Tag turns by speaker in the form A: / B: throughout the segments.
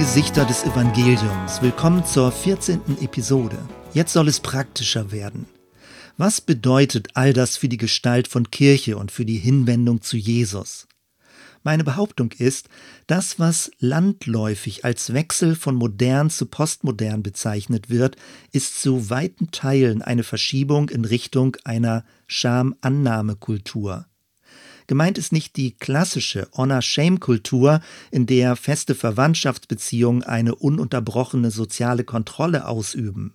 A: Gesichter des Evangeliums. Willkommen zur 14. Episode. Jetzt soll es praktischer werden. Was bedeutet all das für die Gestalt von Kirche und für die Hinwendung zu Jesus? Meine Behauptung ist, das, was landläufig als Wechsel von modern zu postmodern bezeichnet wird, ist zu weiten Teilen eine Verschiebung in Richtung einer Schamannahmekultur. Gemeint ist nicht die klassische Honor-Shame-Kultur, in der feste Verwandtschaftsbeziehungen eine ununterbrochene soziale Kontrolle ausüben.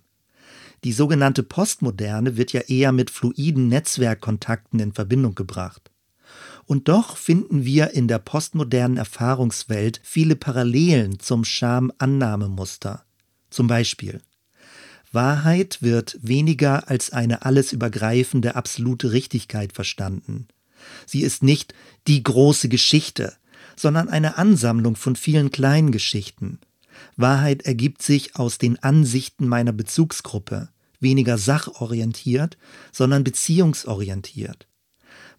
A: Die sogenannte Postmoderne wird ja eher mit fluiden Netzwerkkontakten in Verbindung gebracht. Und doch finden wir in der postmodernen Erfahrungswelt viele Parallelen zum Schamannahmemuster. Zum Beispiel Wahrheit wird weniger als eine alles übergreifende absolute Richtigkeit verstanden. Sie ist nicht die große Geschichte, sondern eine Ansammlung von vielen kleinen Geschichten. Wahrheit ergibt sich aus den Ansichten meiner Bezugsgruppe, weniger sachorientiert, sondern beziehungsorientiert.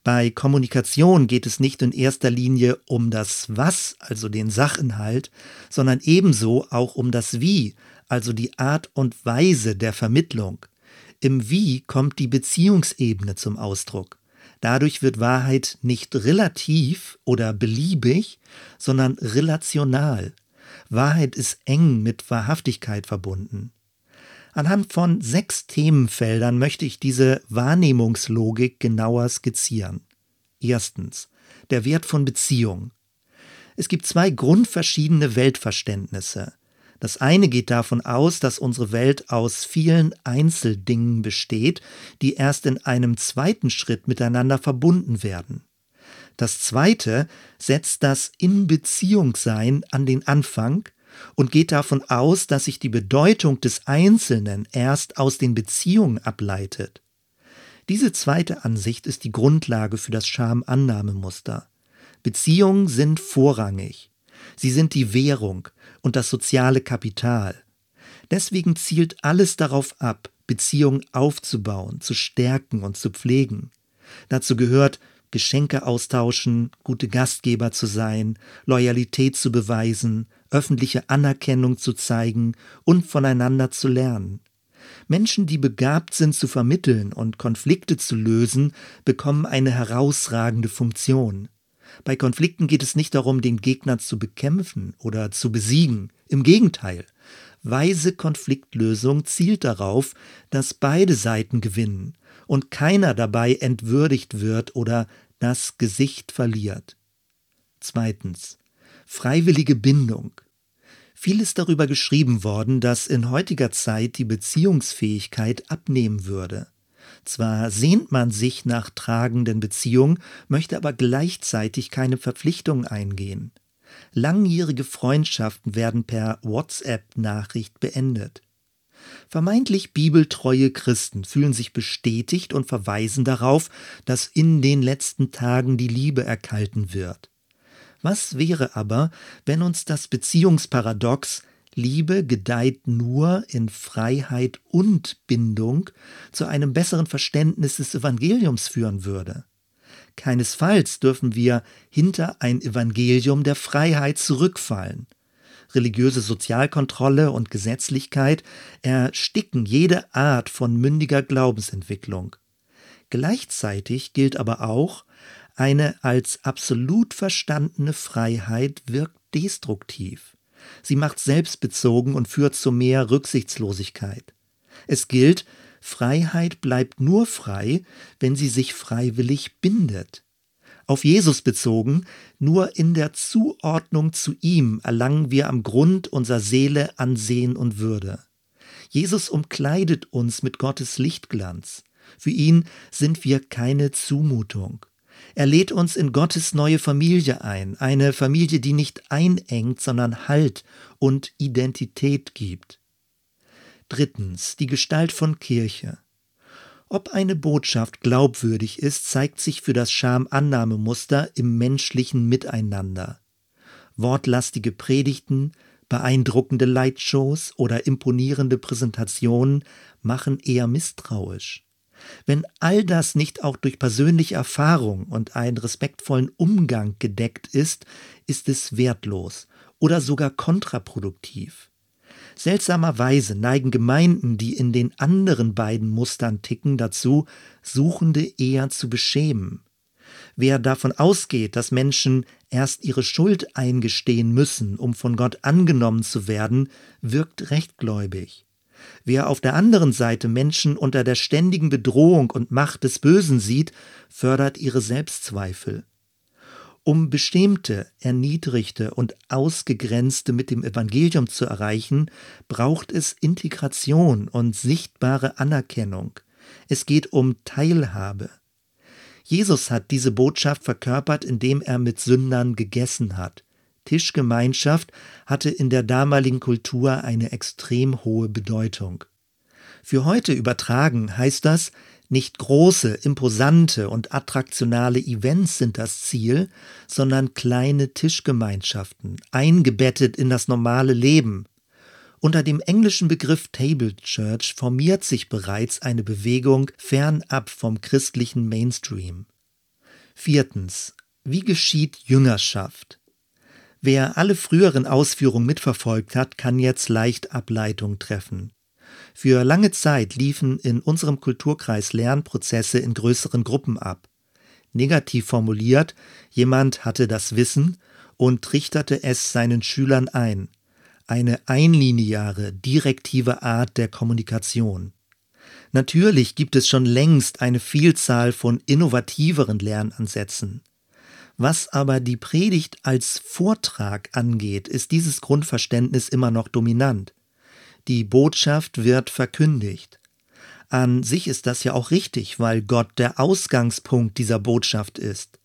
A: Bei Kommunikation geht es nicht in erster Linie um das Was, also den Sachinhalt, sondern ebenso auch um das Wie, also die Art und Weise der Vermittlung. Im Wie kommt die Beziehungsebene zum Ausdruck. Dadurch wird Wahrheit nicht relativ oder beliebig, sondern relational. Wahrheit ist eng mit Wahrhaftigkeit verbunden. Anhand von sechs Themenfeldern möchte ich diese Wahrnehmungslogik genauer skizzieren. Erstens. Der Wert von Beziehung. Es gibt zwei grundverschiedene Weltverständnisse. Das eine geht davon aus, dass unsere Welt aus vielen Einzeldingen besteht, die erst in einem zweiten Schritt miteinander verbunden werden. Das zweite setzt das In-Beziehung-Sein an den Anfang und geht davon aus, dass sich die Bedeutung des Einzelnen erst aus den Beziehungen ableitet. Diese zweite Ansicht ist die Grundlage für das Schamannahmemuster. Beziehungen sind vorrangig. Sie sind die Währung und das soziale Kapital. Deswegen zielt alles darauf ab, Beziehungen aufzubauen, zu stärken und zu pflegen. Dazu gehört Geschenke austauschen, gute Gastgeber zu sein, Loyalität zu beweisen, öffentliche Anerkennung zu zeigen und voneinander zu lernen. Menschen, die begabt sind zu vermitteln und Konflikte zu lösen, bekommen eine herausragende Funktion. Bei Konflikten geht es nicht darum, den Gegner zu bekämpfen oder zu besiegen. Im Gegenteil. Weise Konfliktlösung zielt darauf, dass beide Seiten gewinnen und keiner dabei entwürdigt wird oder das Gesicht verliert. Zweitens. Freiwillige Bindung. Viel ist darüber geschrieben worden, dass in heutiger Zeit die Beziehungsfähigkeit abnehmen würde. Zwar sehnt man sich nach tragenden Beziehungen, möchte aber gleichzeitig keine Verpflichtungen eingehen. Langjährige Freundschaften werden per WhatsApp-Nachricht beendet. Vermeintlich bibeltreue Christen fühlen sich bestätigt und verweisen darauf, dass in den letzten Tagen die Liebe erkalten wird. Was wäre aber, wenn uns das Beziehungsparadox Liebe gedeiht nur in Freiheit und Bindung zu einem besseren Verständnis des Evangeliums führen würde. Keinesfalls dürfen wir hinter ein Evangelium der Freiheit zurückfallen. Religiöse Sozialkontrolle und Gesetzlichkeit ersticken jede Art von mündiger Glaubensentwicklung. Gleichzeitig gilt aber auch, eine als absolut verstandene Freiheit wirkt destruktiv. Sie macht selbstbezogen und führt zu mehr Rücksichtslosigkeit. Es gilt, Freiheit bleibt nur frei, wenn sie sich freiwillig bindet. Auf Jesus bezogen, nur in der Zuordnung zu ihm erlangen wir am Grund unserer Seele Ansehen und Würde. Jesus umkleidet uns mit Gottes Lichtglanz. Für ihn sind wir keine Zumutung. Er lädt uns in Gottes neue Familie ein, eine Familie, die nicht einengt, sondern Halt und Identität gibt. Drittens, die Gestalt von Kirche. Ob eine Botschaft glaubwürdig ist, zeigt sich für das Schamannahmemuster im menschlichen Miteinander. Wortlastige Predigten, beeindruckende Leitshows oder imponierende Präsentationen machen eher misstrauisch. Wenn all das nicht auch durch persönliche Erfahrung und einen respektvollen Umgang gedeckt ist, ist es wertlos oder sogar kontraproduktiv. Seltsamerweise neigen Gemeinden, die in den anderen beiden Mustern ticken, dazu, Suchende eher zu beschämen. Wer davon ausgeht, dass Menschen erst ihre Schuld eingestehen müssen, um von Gott angenommen zu werden, wirkt rechtgläubig. Wer auf der anderen Seite Menschen unter der ständigen Bedrohung und Macht des Bösen sieht, fördert ihre Selbstzweifel. Um bestimmte, erniedrigte und ausgegrenzte mit dem Evangelium zu erreichen, braucht es Integration und sichtbare Anerkennung. Es geht um Teilhabe. Jesus hat diese Botschaft verkörpert, indem er mit Sündern gegessen hat. Tischgemeinschaft hatte in der damaligen Kultur eine extrem hohe Bedeutung. Für heute übertragen heißt das, nicht große, imposante und attraktionale Events sind das Ziel, sondern kleine Tischgemeinschaften, eingebettet in das normale Leben. Unter dem englischen Begriff Table Church formiert sich bereits eine Bewegung fernab vom christlichen Mainstream. Viertens. Wie geschieht Jüngerschaft? Wer alle früheren Ausführungen mitverfolgt hat, kann jetzt leicht Ableitung treffen. Für lange Zeit liefen in unserem Kulturkreis Lernprozesse in größeren Gruppen ab. Negativ formuliert, jemand hatte das Wissen und trichterte es seinen Schülern ein. Eine einlineare, direktive Art der Kommunikation. Natürlich gibt es schon längst eine Vielzahl von innovativeren Lernansätzen. Was aber die Predigt als Vortrag angeht, ist dieses Grundverständnis immer noch dominant. Die Botschaft wird verkündigt. An sich ist das ja auch richtig, weil Gott der Ausgangspunkt dieser Botschaft ist.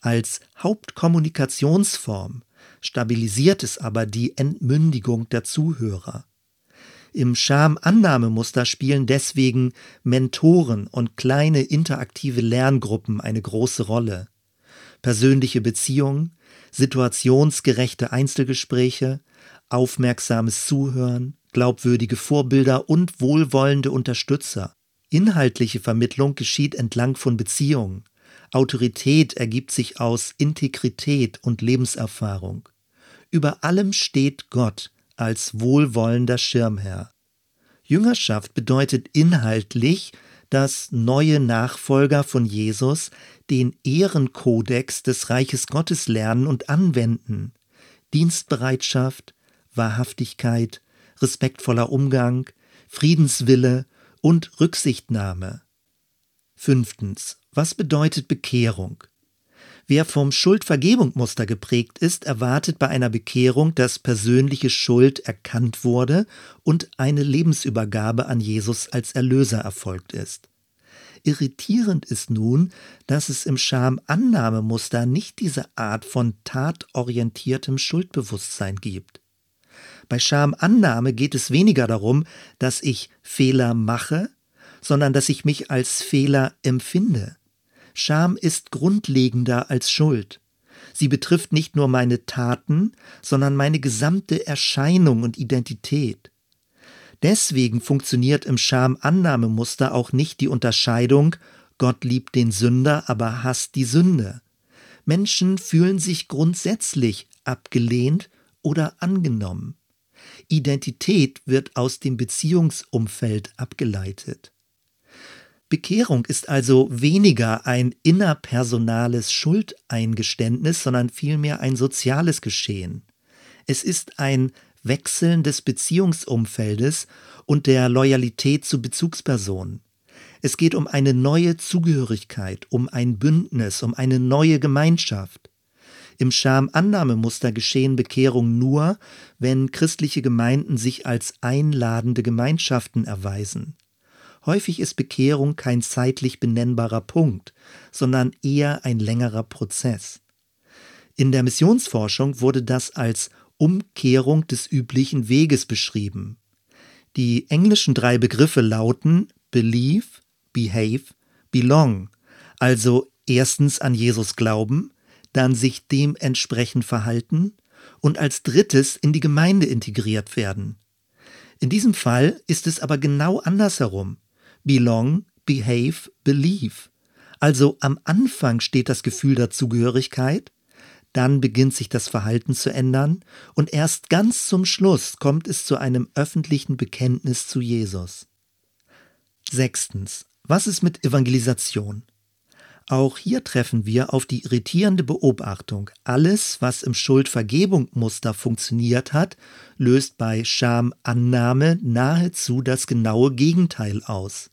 A: Als Hauptkommunikationsform stabilisiert es aber die Entmündigung der Zuhörer. Im Scham-Annahmemuster spielen deswegen Mentoren und kleine interaktive Lerngruppen eine große Rolle. Persönliche Beziehungen, situationsgerechte Einzelgespräche, aufmerksames Zuhören, glaubwürdige Vorbilder und wohlwollende Unterstützer. Inhaltliche Vermittlung geschieht entlang von Beziehungen. Autorität ergibt sich aus Integrität und Lebenserfahrung. Über allem steht Gott als wohlwollender Schirmherr. Jüngerschaft bedeutet inhaltlich, dass neue Nachfolger von Jesus den Ehrenkodex des Reiches Gottes lernen und anwenden. Dienstbereitschaft, Wahrhaftigkeit, respektvoller Umgang, Friedenswille und Rücksichtnahme. Fünftens. Was bedeutet Bekehrung? Wer vom Schuldvergebungsmuster geprägt ist, erwartet bei einer Bekehrung, dass persönliche Schuld erkannt wurde und eine Lebensübergabe an Jesus als Erlöser erfolgt ist. Irritierend ist nun, dass es im Schamannahmemuster nicht diese Art von tatorientiertem Schuldbewusstsein gibt. Bei Schamannahme geht es weniger darum, dass ich Fehler mache, sondern dass ich mich als Fehler empfinde. Scham ist grundlegender als Schuld. Sie betrifft nicht nur meine Taten, sondern meine gesamte Erscheinung und Identität. Deswegen funktioniert im Schamannahmemuster auch nicht die Unterscheidung Gott liebt den Sünder, aber hasst die Sünde. Menschen fühlen sich grundsätzlich abgelehnt oder angenommen. Identität wird aus dem Beziehungsumfeld abgeleitet. Bekehrung ist also weniger ein innerpersonales Schuldeingeständnis, sondern vielmehr ein soziales Geschehen. Es ist ein Wechseln des Beziehungsumfeldes und der Loyalität zu Bezugspersonen. Es geht um eine neue Zugehörigkeit, um ein Bündnis, um eine neue Gemeinschaft. Im Schamannahmemuster geschehen Bekehrungen nur, wenn christliche Gemeinden sich als einladende Gemeinschaften erweisen. Häufig ist Bekehrung kein zeitlich benennbarer Punkt, sondern eher ein längerer Prozess. In der Missionsforschung wurde das als Umkehrung des üblichen Weges beschrieben. Die englischen drei Begriffe lauten Believe, Behave, Belong, also erstens an Jesus glauben, dann sich dementsprechend verhalten und als drittes in die Gemeinde integriert werden. In diesem Fall ist es aber genau andersherum. Belong, behave, believe. Also am Anfang steht das Gefühl der Zugehörigkeit, Dann beginnt sich das Verhalten zu ändern und erst ganz zum Schluss kommt es zu einem öffentlichen Bekenntnis zu Jesus. Sechstens. Was ist mit Evangelisation? Auch hier treffen wir auf die irritierende Beobachtung, alles, was im Schuldvergebung-Muster funktioniert hat, löst bei Schamannahme nahezu das genaue Gegenteil aus.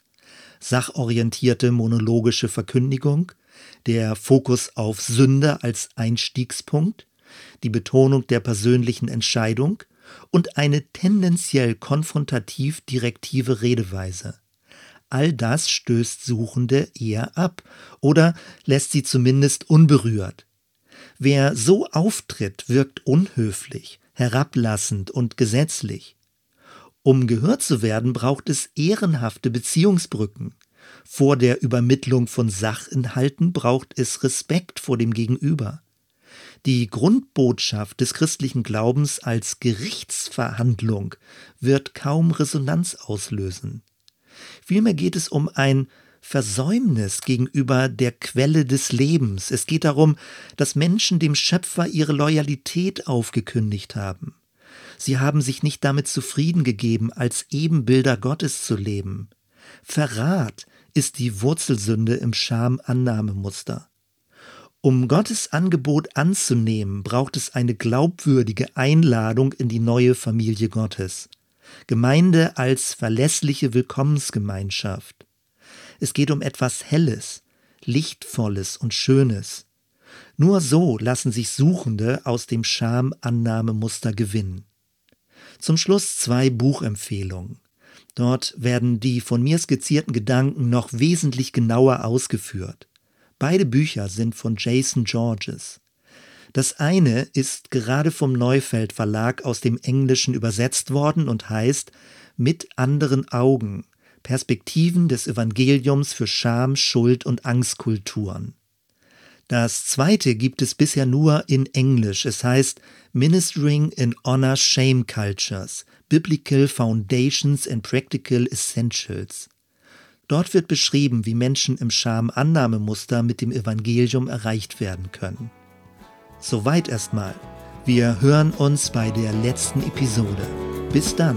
A: Sachorientierte monologische Verkündigung, der Fokus auf Sünde als Einstiegspunkt, die Betonung der persönlichen Entscheidung und eine tendenziell konfrontativ direktive Redeweise. All das stößt Suchende eher ab oder lässt sie zumindest unberührt. Wer so auftritt, wirkt unhöflich, herablassend und gesetzlich. Um gehört zu werden, braucht es ehrenhafte Beziehungsbrücken. Vor der Übermittlung von Sachinhalten braucht es Respekt vor dem Gegenüber. Die Grundbotschaft des christlichen Glaubens als Gerichtsverhandlung wird kaum Resonanz auslösen. Vielmehr geht es um ein Versäumnis gegenüber der Quelle des Lebens. Es geht darum, dass Menschen dem Schöpfer ihre Loyalität aufgekündigt haben. Sie haben sich nicht damit zufrieden gegeben, als Ebenbilder Gottes zu leben. Verrat ist die Wurzelsünde im Schamannahmemuster. Um Gottes Angebot anzunehmen, braucht es eine glaubwürdige Einladung in die neue Familie Gottes. Gemeinde als verlässliche Willkommensgemeinschaft. Es geht um etwas Helles, Lichtvolles und Schönes. Nur so lassen sich Suchende aus dem Schamannahmemuster gewinnen. Zum Schluss zwei Buchempfehlungen. Dort werden die von mir skizzierten Gedanken noch wesentlich genauer ausgeführt. Beide Bücher sind von Jason Georges. Das eine ist gerade vom Neufeld Verlag aus dem Englischen übersetzt worden und heißt Mit anderen Augen. Perspektiven des Evangeliums für Scham, Schuld und Angstkulturen. Das zweite gibt es bisher nur in Englisch. Es heißt Ministering in Honor Shame Cultures, Biblical Foundations and Practical Essentials. Dort wird beschrieben, wie Menschen im Schamannahmemuster mit dem Evangelium erreicht werden können. Soweit erstmal. Wir hören uns bei der letzten Episode. Bis dann.